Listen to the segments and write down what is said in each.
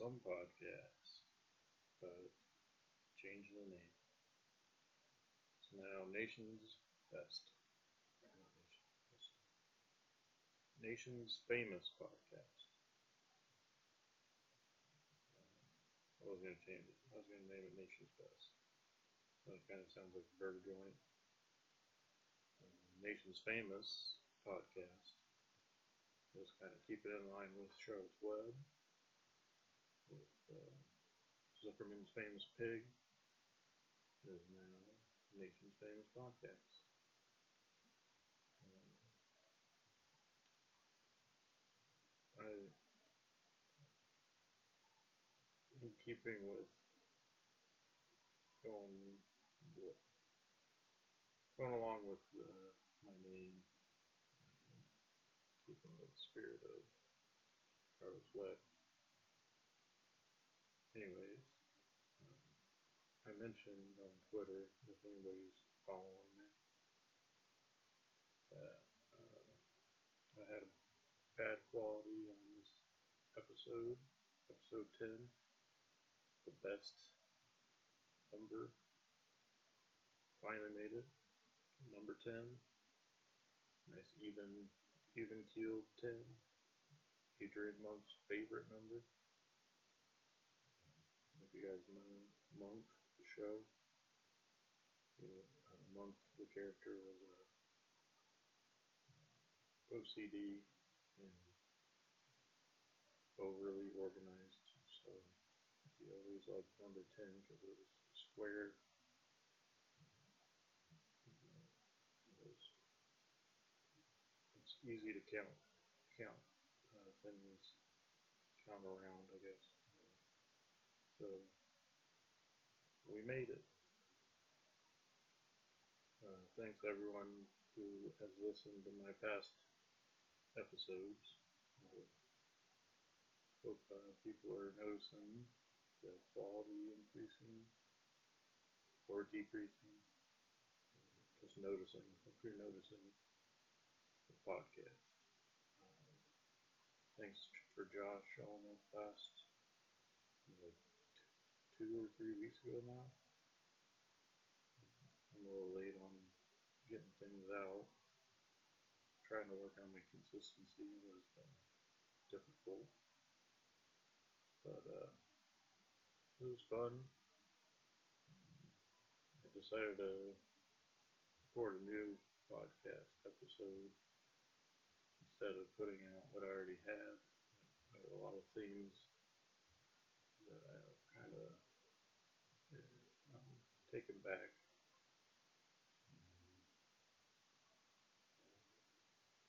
some podcasts, but changed the name. It's now Nation's Best. Nation's Famous Podcast. I was gonna change it. I was gonna name it Nation's Best. That kind of sounds like a burger joint. Uh, Nation's Famous Podcast. Just kind of keep it in line with Charlotte's Web. With uh, Zuckerman's Famous Pig. Is now Nation's Famous Podcast. Um, I in keeping with going going along with uh, my name, keeping with the spirit of Charlotte's Web. Anyways, um, I mentioned on Twitter, if anybody's following me, that uh, I had bad quality on this episode, episode 10 the best number. Finally made it. Number 10. Nice even, even keeled 10. Adrian Monk's favorite number. You guys know Monk, the show, you know, uh, Monk, the character, was a OCD and overly organized. So he always liked number 10 because it was square. It's easy to count, count uh, things, count around, I guess. So we made it. Uh, thanks everyone who has listened to my past episodes. Hope uh, people are noticing the quality increasing or decreasing. Just noticing, if you're noticing the podcast. Um, thanks for Josh showing up last two or three weeks ago now. I'm a little late on getting things out. Trying to work on my consistency was uh, difficult. But uh, it was fun. I decided to record a new podcast episode instead of putting out what I already had. A lot of themes that I kind of um, taken back.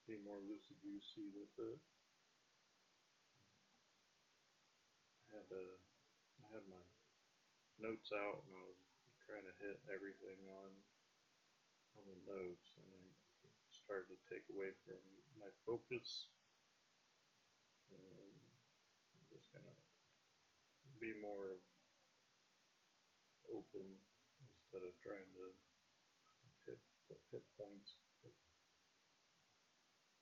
Be more loosey goosey with it. I had uh, I had my notes out and I was trying to hit everything on on the notes and I started to take away from my focus. And I'm just gonna be more open instead of trying to hit hit points,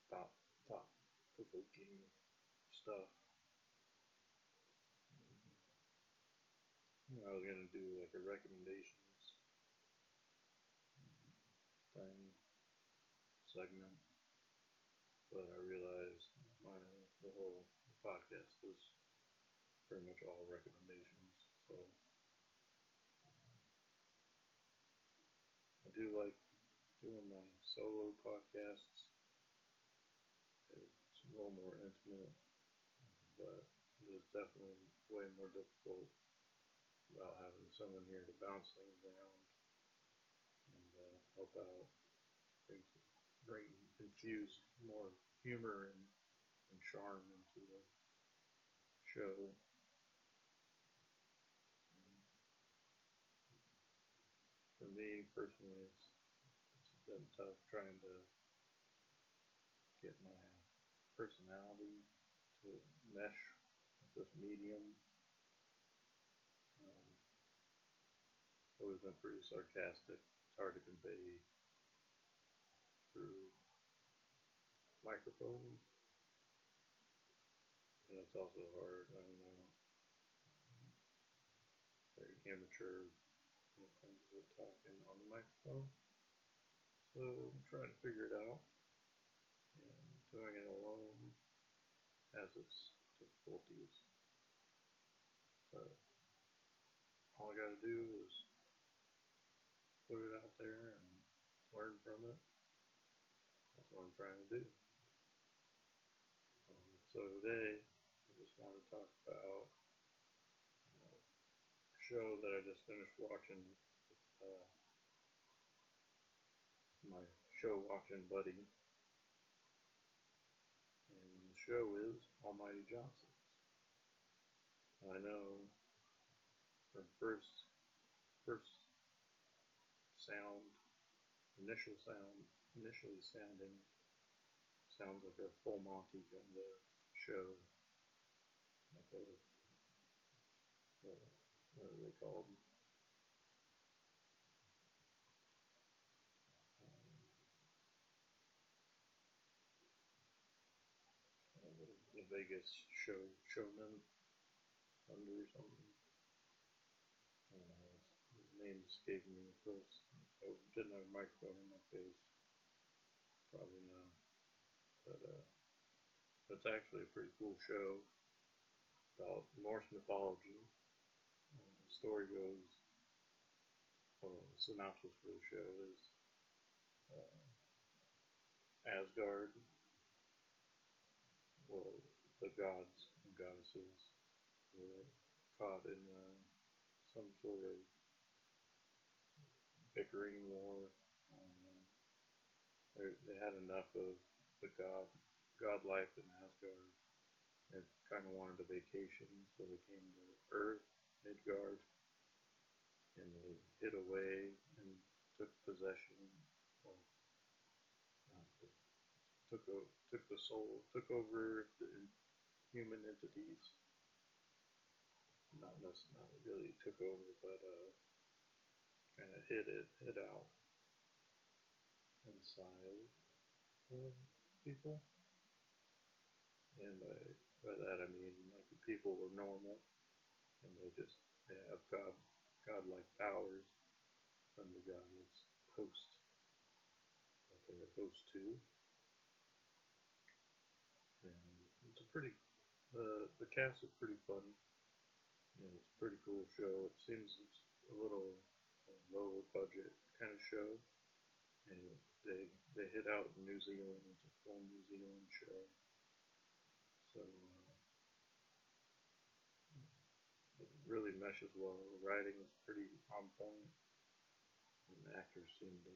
thought thought provoking stuff. I was gonna do like a recommendations thing segment, but I realized my the whole podcast was pretty much all recommendations. So I do like doing my solo podcasts. It's a little more intimate, but it is definitely way more difficult about having someone here to bounce things around and uh, help out, bring, bring, infuse more humor and, and charm into the show. And for me personally, it's, been tough trying to get my personality to mesh with this medium um, always been pretty sarcastic. It's hard to convey through microphones. And it's also hard, I don't know, very amateur when to talking on the microphone. So I'm trying to figure it out. And doing it alone has its difficulties. But all I gotta do is put it out there and learn from it. That's what I'm trying to do. Um, so today, I just want to talk about a show that I just finished watching. Uh, my show watching buddy. And the show is Almighty Johnsons. I know from first first sound initial sound initially sounding sounds like a full Monty kind of show. Like a, uh, what are they called? Vegas show showman under something. Uh, his name escaped me first. I didn't have a microphone in my face. Probably not. But uh, it's actually a pretty cool show about Norse mythology. Uh, the story goes, well, the synopsis for the show is uh, Asgard well, the gods and goddesses were caught in uh, some sort of bickering war. Um, they, had enough of the god god life in Asgard and kind of wanted a vacation, so they came to Earth, Midgard, and they hid away and took possession. Took took the soul, took over the human entities. Not necessarily really took over, but uh, kind of hid it, hid out inside of people. And by, by that I mean like people were normal, and they just they have god godlike powers from the gods host, like they're host to. And it's a pretty the the cast is pretty fun. Know, it's a pretty cool show. It seems it's a little uh, lower budget kind of show, and they they hit out in New Zealand. It's a full New Zealand show, so uh, it really meshes well. The writing is pretty on point, and the actors seem to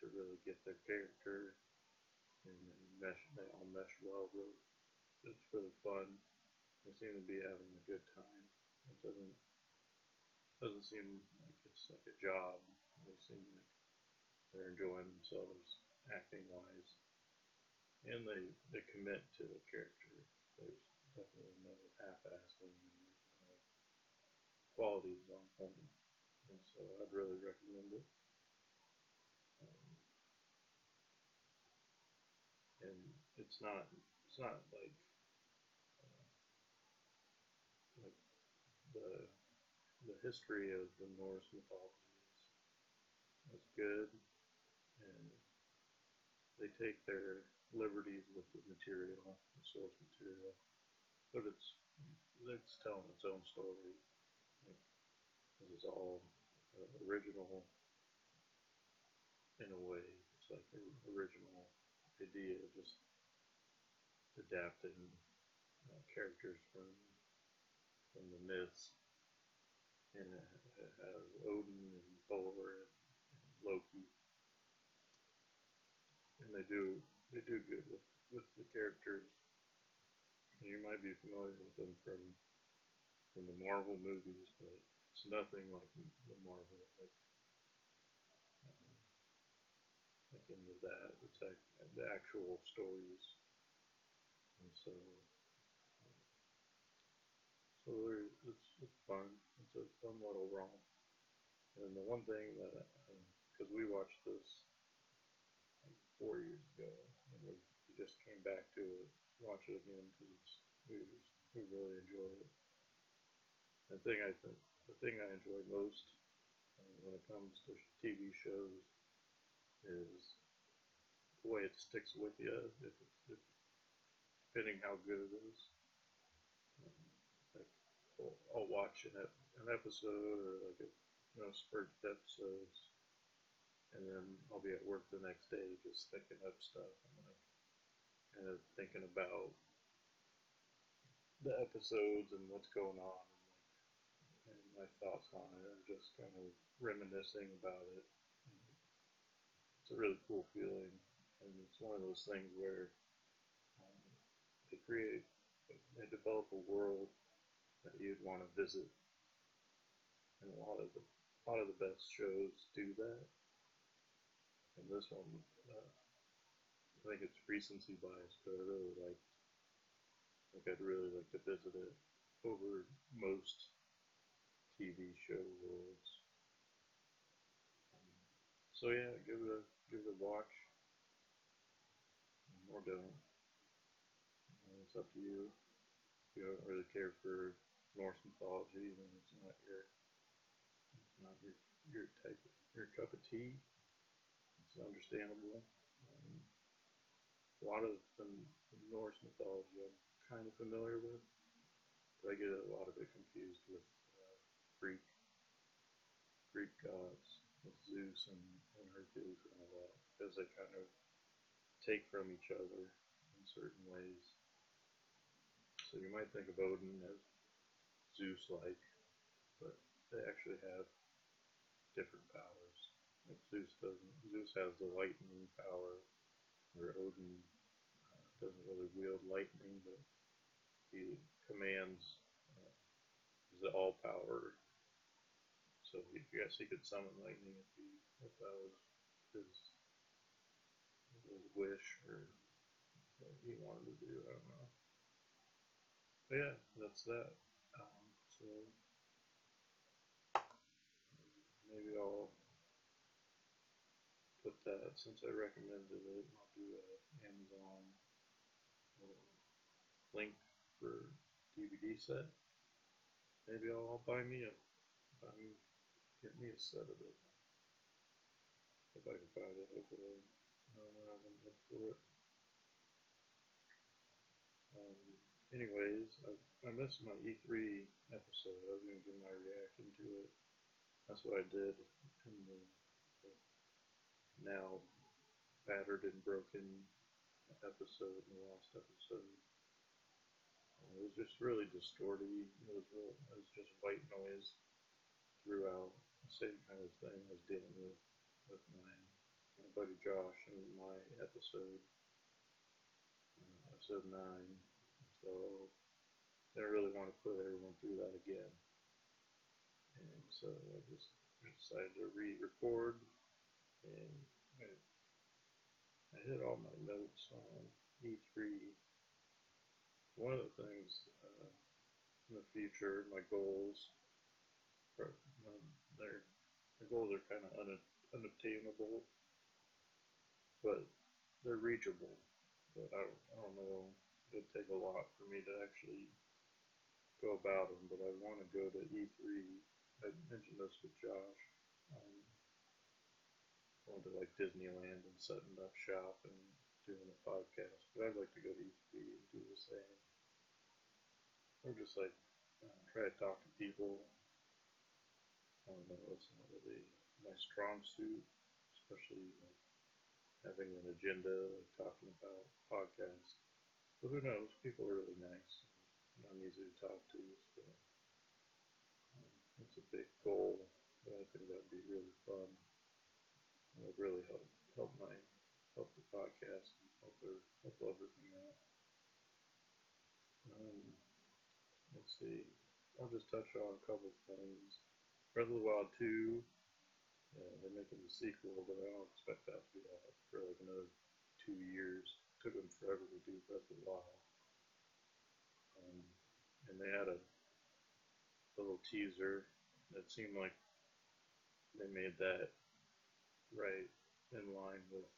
to really get their character and mesh. They all mesh well. Really it's really fun. They seem to be having a good time. It doesn't doesn't seem like it's like a job. They seem like they're enjoying themselves acting wise, and they they commit to the character. There's definitely no half-assing. Quality is on point, and so I'd really recommend it. Um, and it's not it's not like the the history of the Norse mythology is, is good, and they take their liberties with the material, the source material, but it's it's telling its own story. Like, this is all uh, original in a way. It's like an original idea, just adapting uh, characters from from the myths and it, has Odin and Thor and Loki, and they do they do good with with the characters. You might be familiar with them from from the Marvel movies, but it's nothing like the Marvel like uh, like into that. It's like the actual stories, and so. So it's, it's fun. It's a little romp. And the one thing that, because uh, we watched this like four years ago, and we, we just came back to it, watch it again because we we really enjoyed it. The thing I think the thing I enjoy most uh, when it comes to TV shows is the way it sticks with you, if, if, depending how good it is. I'll, watch an, an episode or like a you know spurts episodes, and then I'll be at work the next day just thinking up stuff. And like kind of thinking about the episodes and what's going on and, like, and my thoughts on it, and just kind of reminiscing about it. It's a really cool feeling, and it's one of those things where um, they create, they develop a world that you'd want to visit, and a lot of the a lot of the best shows do that. And this one, uh, I think it's recency bias, but I really like like I'd really like to visit it over most TV show worlds. Um, so yeah, give it a give it a watch, or don't. It's up to you. If you don't really care for Norse mythology, then it's not your it's not your your type your cup of tea. It's understandable. Um, a lot of the Norse mythology I'm kind of familiar with, but I get a lot of it confused with uh, Greek Greek gods, with Zeus and, and Hercules and all that, because they kind of take from each other in certain ways. So you might think of Odin as Zeus-like, but they actually have different powers. Like Zeus doesn't. Zeus has the lightning power, where Odin uh, doesn't really wield lightning, but he commands uh, the all power. So he, I guess he could summon lightning if he if that was his his wish or what he wanted to do. I don't know. But yeah, that's that. Um, so maybe I'll put that since I recommended it. I'll do a Amazon link for DVD set. Maybe I'll, buy me a buy me get me a set of it if I can find it. Hopefully, um, I haven't looked for it. Um, anyways, I, I missed my E3 episode. I was gonna give my reaction to it. That's what I did in the, the now battered and broken episode, the last episode. It was just really distorted. It was real, it was just white noise throughout. Same kind of thing I was dealing with with my, my buddy Josh in my episode, uh, episode nine. So I didn't really want to put everyone through that again. And so I just decided to re-record, and I, I hit all my notes on E3 one of the things uh, in the future, my goals, are, um, they're, my goals are kind of un- unobtainable, but they're reachable. But I, I don't know, it'd take a lot for me to actually go about them, but I want to go to E3. I mentioned this with Josh. Um, going to like Disneyland and setting up shop and doing a podcast, but I'd like to go to E3 and do the same. Or just like uh, try to talk to people. I don't know, it's not really my strong suit, especially like having an agenda, like talking about podcasts. But who knows? People are really nice. I'm easy to talk to, so um, it's a big goal. But I think that'd be really fun. It would really help help my help the podcast and help their help everything out. Um, let's see. I'll just touch on a couple things. Breath of the Wild 2, uh, they're making the sequel, but I don't expect that to be out for like another two years. Took them forever to do Breath. Um, and they had a little teaser that seemed like they made that right in line with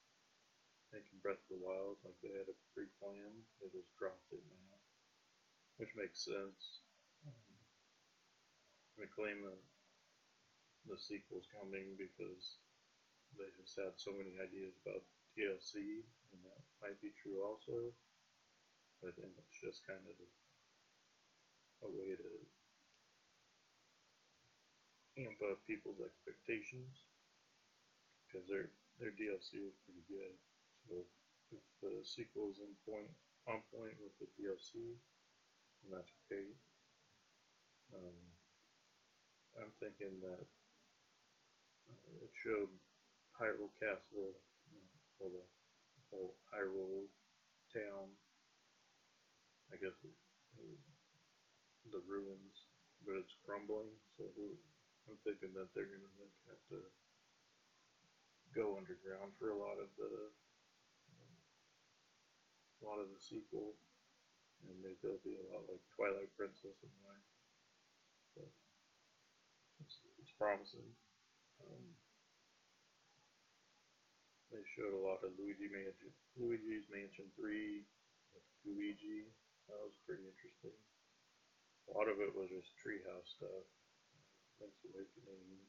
making Breath of the Wild, like they had a pre-plan. They just dropped it now, which makes sense. Um, they claim that the sequel's coming because they just had so many ideas about DLC, and that might be true also. But then it's just kind of a way to amp up people's expectations because their their DLC was pretty good. So if the sequel is in point on point with the DLC, then that's okay. Um, I'm thinking that uh, it showed Hyrule Castle, or the whole Hyrule town. I guess the ruins, but it's crumbling. So I'm thinking that they're gonna have to go underground for a lot of the a lot of the sequel, and maybe it'll be a lot like Twilight Princess in a way. But it's, it's promising. Um, they showed a lot of Luigi Mansion, Luigi's Mansion 3 Luigi. That was pretty interesting. A lot of it was just treehouse stuff. Link's Awakening,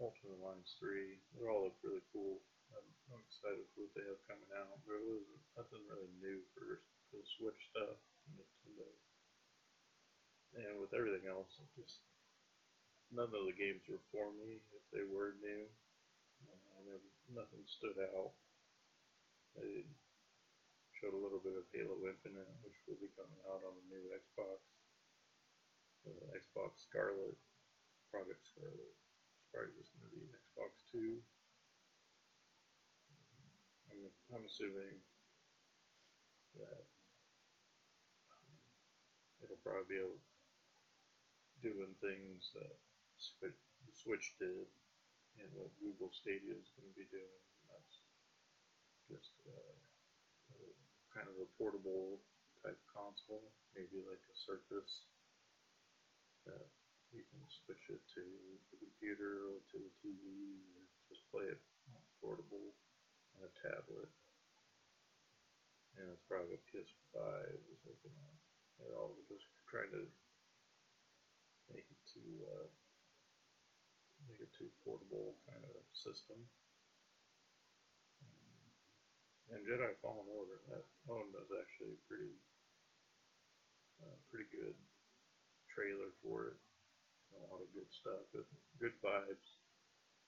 Ultimate Alliance 3. They all look really cool. I'm, I'm excited for what they have coming out. There was nothing really new for the Switch stuff, Nintendo. And with everything else, just none of the games were for me if they were new. Uh, nothing stood out. They showed a little bit of Halo Infinite, which will be coming out on the new Xbox. Uh, Xbox Scarlett, Project Scarlett. It's probably just going to be Xbox 2. I'm, I'm assuming that um, it'll probably be doing things that Switch did and what Google Stadia is going to be doing. That's just uh, kind of a portable type console, maybe like a Surface that you can switch it to the computer or to the TV or just play it portable on a tablet. And it's probably a PS5 is looking at. They're all just trying to make it to uh, make it to portable kind of system. And Jedi Fallen Order, that one was actually pretty, uh, pretty good trailer for it. A lot of good stuff, but good vibes.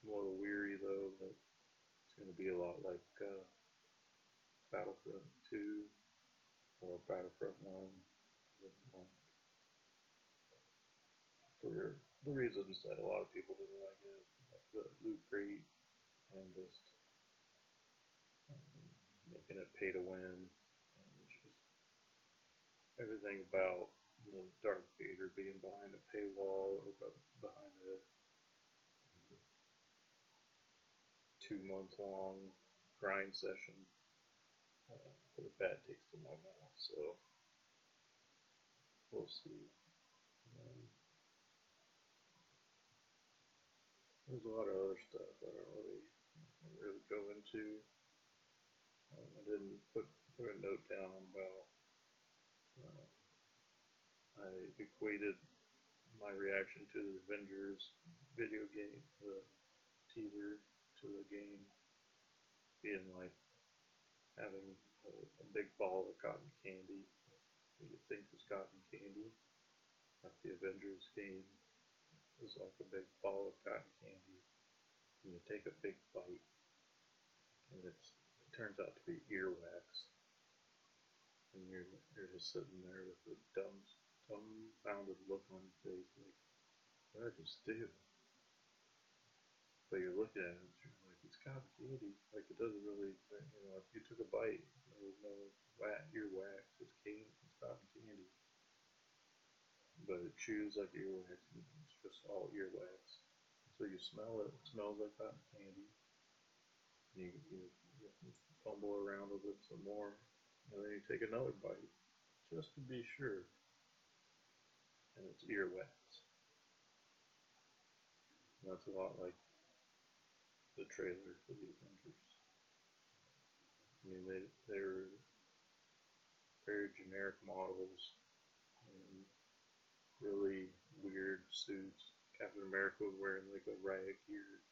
I'm a little weary though that it's going to be a lot like uh, Battlefront 2 or Battlefront 1. For the reasons that a lot of people didn't like it, like the loot crate and just um, making it pay to win, and just everything about the Darth Vader being behind a paywall or behind a two month long grind session uh, a bad taste in my mouth. So we'll see. Um, There's a lot of other stuff I don't really really go into. Um, I didn't put put a note down about. Uh, I equated my reaction to the Avengers video game, the teaser to the game, being like having a, a big ball of cotton candy. You think is cotton candy, like the Avengers game is like a big ball of cotton candy. And you take a big bite, and it's, it turns out to be earwax. And you're, you're just sitting there with a dumb, dumbfounded look on your face, like, what did I just do? But you're looking at it, and you're like, it's cotton candy. Like, it doesn't really, you know, if you took a bite, there was no earwax, it's, candy, it's cotton candy but it chews like earwax. It's just all earwax. So you smell it. It smells like cotton candy. You, you, you fumble around with it some more, and then you take another bite just to be sure. And it's earwax. And that's a lot like the trailer for the Avengers. I mean, they they're very generic models and really weird suits. Captain America was wearing like a riot gear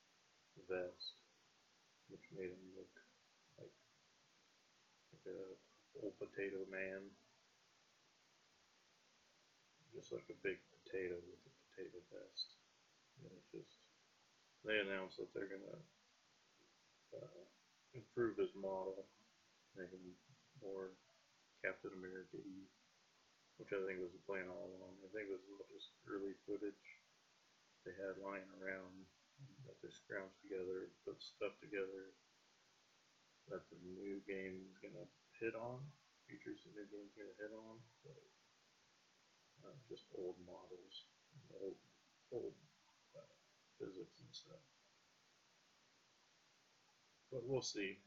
vest, which made him look like like a old potato man, just like a big potato with a potato vest. And it's just they announced that they're gonna uh, improve his model, make him more Captain America which I think was the plan all along. I think this was just early footage they had lying around that they scrounged together, put stuff together that the new game is gonna hit on, features the new game's gonna hit on, but uh, just old models, old old uh, physics and stuff. But we'll see.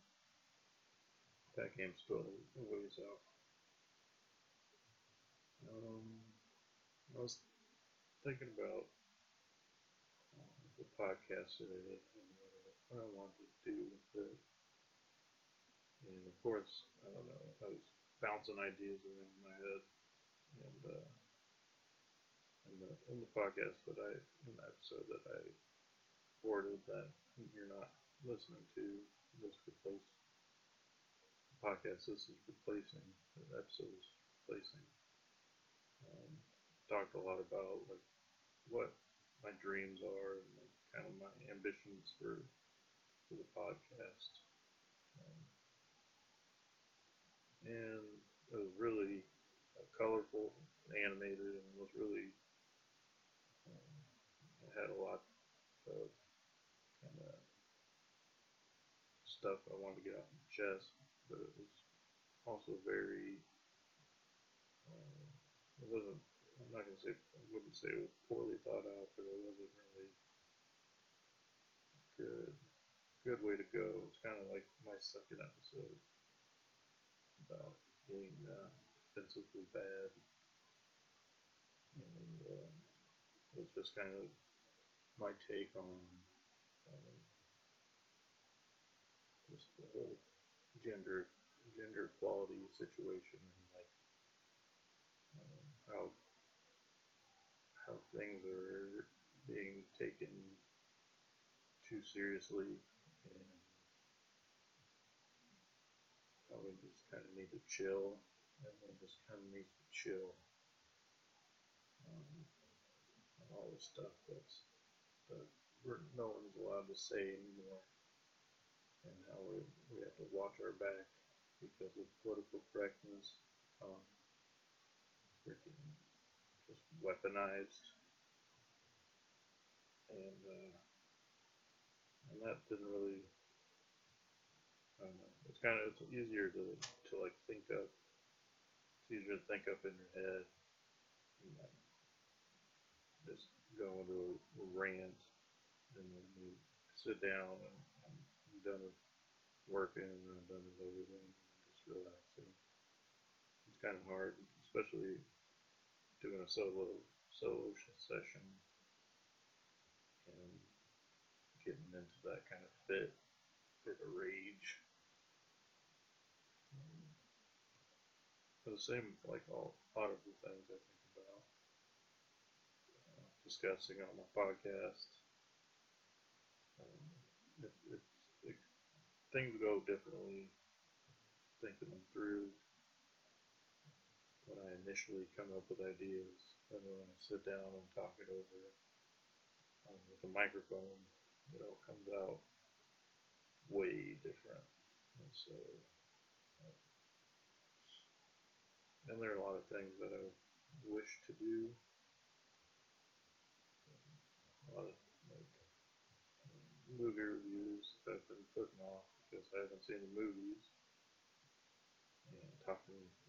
That game's still a ways out. Um, I was thinking about uh, the podcast today and what I wanted to do with it. And of course, I don't know, I was bouncing ideas around my head. And uh, in, the, in the podcast that I, in the episode that I recorded that you're not listening to, this replace podcast, this is replacing, the episode is replacing um, talked a lot about like what my dreams are and like, kind of my ambitions for for the podcast. Um, and it was really uh, colorful, animated, and it was really um, it had a lot of kind of stuff I wanted to get off my chest, but it was also very it wasn't. I'm not gonna say. I wouldn't say it was poorly thought out, but it wasn't really good. Good way to go. It's kind of like my second episode about being uh, offensively bad, and uh, it's just kind of my take on um, just the whole gender gender equality situation how how things are being taken too seriously and how we just kind of need to chill everyone just kind of needs to chill um, all the stuff that's that no one's allowed to say anymore. And how we, we have to watch our back because of political correctness um, freaking just weaponized, and uh, and that didn't really. I don't know. It's kind of it's easier to to like think up. It's easier to think up in your head, like just go into a, a rant, and then you sit down and, and I'm done with working and I'm done with everything, just relaxing. It's kind of hard, especially doing a solo solo session and getting into that kind of fit, fit of rage. But the same like all, a lot of the things I think about uh, discussing on my podcast. Um, it, it, it, things go differently, thinking them through when I initially come up with ideas and when I sit down and talk it over um, with a microphone, it all comes out way different. And so, uh, and there are a lot of things that I wish to do. A lot of like movie reviews that I've been putting off because I haven't seen the movies. And talking um,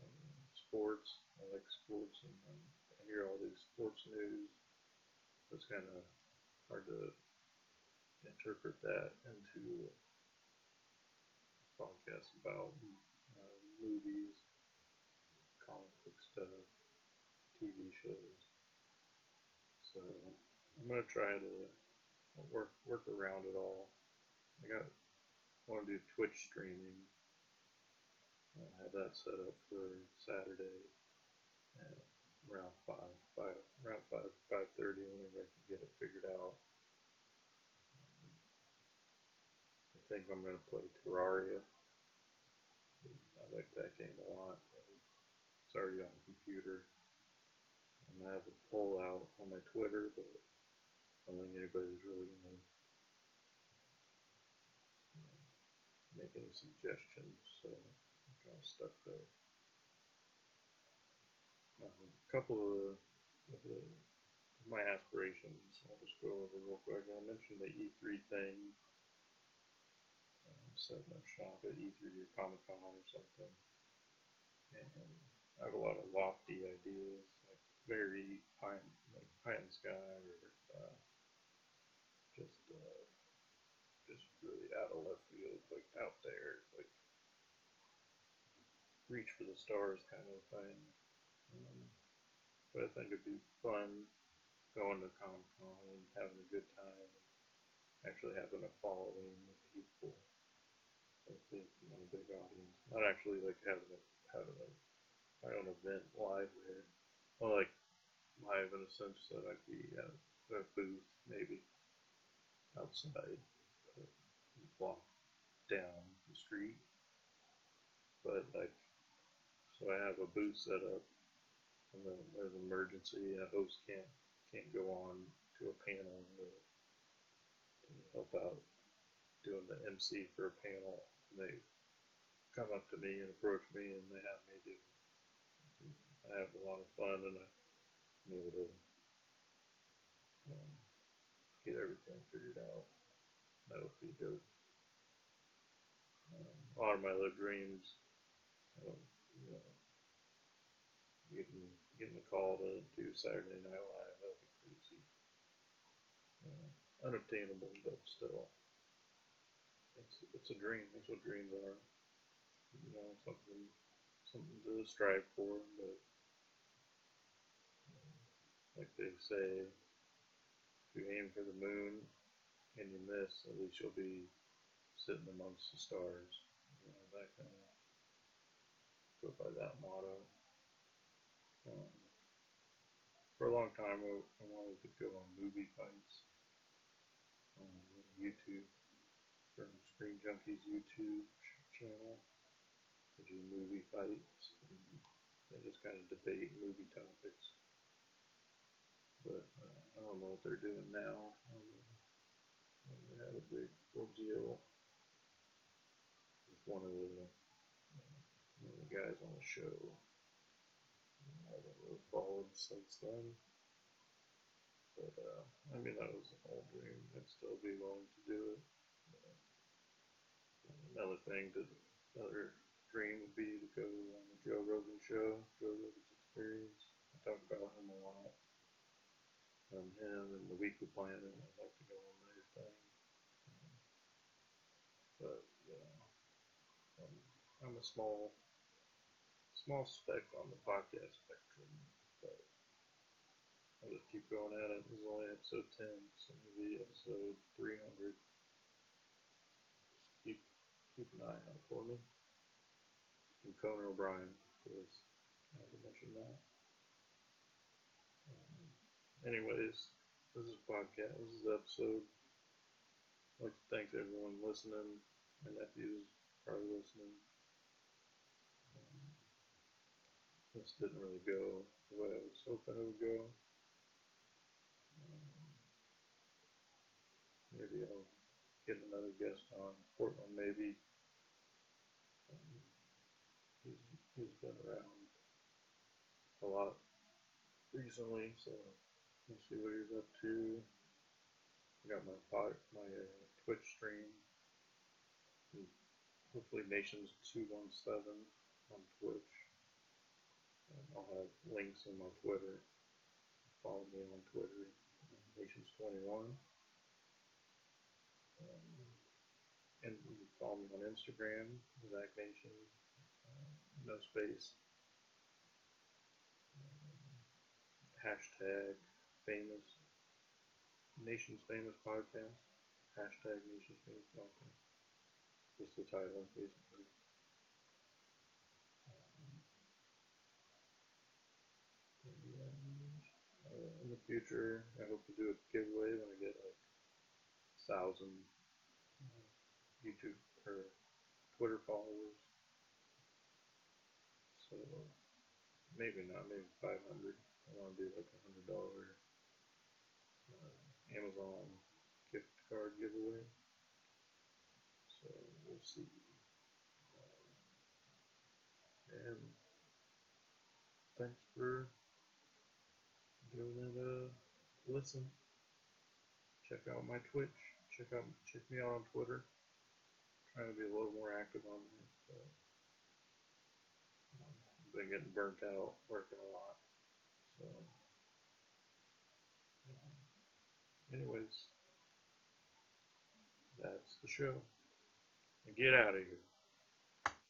sports. I like sports, and um, I hear all these sports news. It's kind of hard to interpret that into a podcast about uh, movies, comic book stuff, TV shows. So I'm gonna try to work work around it all. I got want to do Twitch streaming I have that set up for Saturday at around five, five around five, five thirty, whenever I can get it figured out. I think I'm going to play Terraria. I like that game a lot. It's already on the computer. I'm going to have a poll out on my Twitter, but I don't think anybody's really going to make any suggestions. So. I'm stuck there. Um, a couple of, of the, my aspirations, I'll just go over real quick. I mentioned the E3 thing, um, setting up shop at E3 or Comic Con or something. And I have a lot of lofty ideas, like very high, like high in the sky or uh, just uh, just really out of left field, like out there, reach for the stars kind of thing. Um, but I think it'd be fun going to Comic Con and having a good time, actually having a following of people, like a big audience. Not actually like having a having a my own event live there. Well, like live in a sense that I'd be at a booth maybe outside, uh, walk down the street. But like, so I have a booth set up, and then there's an emergency, a host can't can't go on to a panel to, to help out doing the MC for a panel. And they come up to me and approach me, and they have me do. I have a lot of fun, and I'm able to um, get everything figured out. That would be good. Um, of my other dreams, um, know, getting getting a call to do Saturday Night Live, that would be crazy. Uh, unobtainable, but still, it's it's a dream. That's what dreams are. You know, something something to strive for. But uh, like they say, if you aim for the moon and you miss, at least you'll be sitting amongst the stars. You know, that kind of go by that motto. Um, for a long time, I, I wanted to go on movie fights on YouTube from Screen Junkies YouTube ch- channel. They do movie fights. And they just kind of debate movie topics. But uh, I don't know what they're doing now. Um, they had a big ordeal with one of the, the guys on the show. I haven't really followed since then. But uh, I mean, that was an old dream. I'd still be willing to do it. Uh, another thing, to, another dream would be to go on the Joe Rogan show, Joe Rogan's Experience. I talk about him a lot. Um, him and the Weekly Planet. I'd like to go on their thing. Um, but know, I'm, I'm a small, small speck on the podcast spectrum. But I'll just keep going at it. This is only episode 10, so maybe episode 300. Just keep keep an eye out for me. And Conan O'Brien, of course. I have to mention that. Um, anyways, this is podcast. This is episode. I'd like to thank everyone listening. My nephew's are listening. Um, this didn't really go the way I was hoping it would go. Um, maybe I'll get another guest on Portland, maybe. Um, he's he's been around a lot recently, so we'll see what he's up to. I got my my uh, Twitch stream, hopefully Nations two one seven on Twitch. I'll have links in my Twitter. Follow me on Twitter, Nations twenty one. Um, and follow me on Instagram, Zach Nation, uh, no space. Um, hashtag famous nation's famous podcast. Hashtag nation's famous podcast. Just the title, basically. Um, and, uh, in the future, I hope to do a giveaway when I get like a thousand uh, YouTube or Twitter followers. So maybe not, maybe 500. I want to do like a hundred dollar uh, Amazon gift card giveaway. So we'll see. Um, and thanks for it a listen. Check out my Twitch. Check out check me out on Twitter. trying to be a little more active on there. So, um, been getting burnt out working a lot. So um, anyways, that's the show. Get out of here.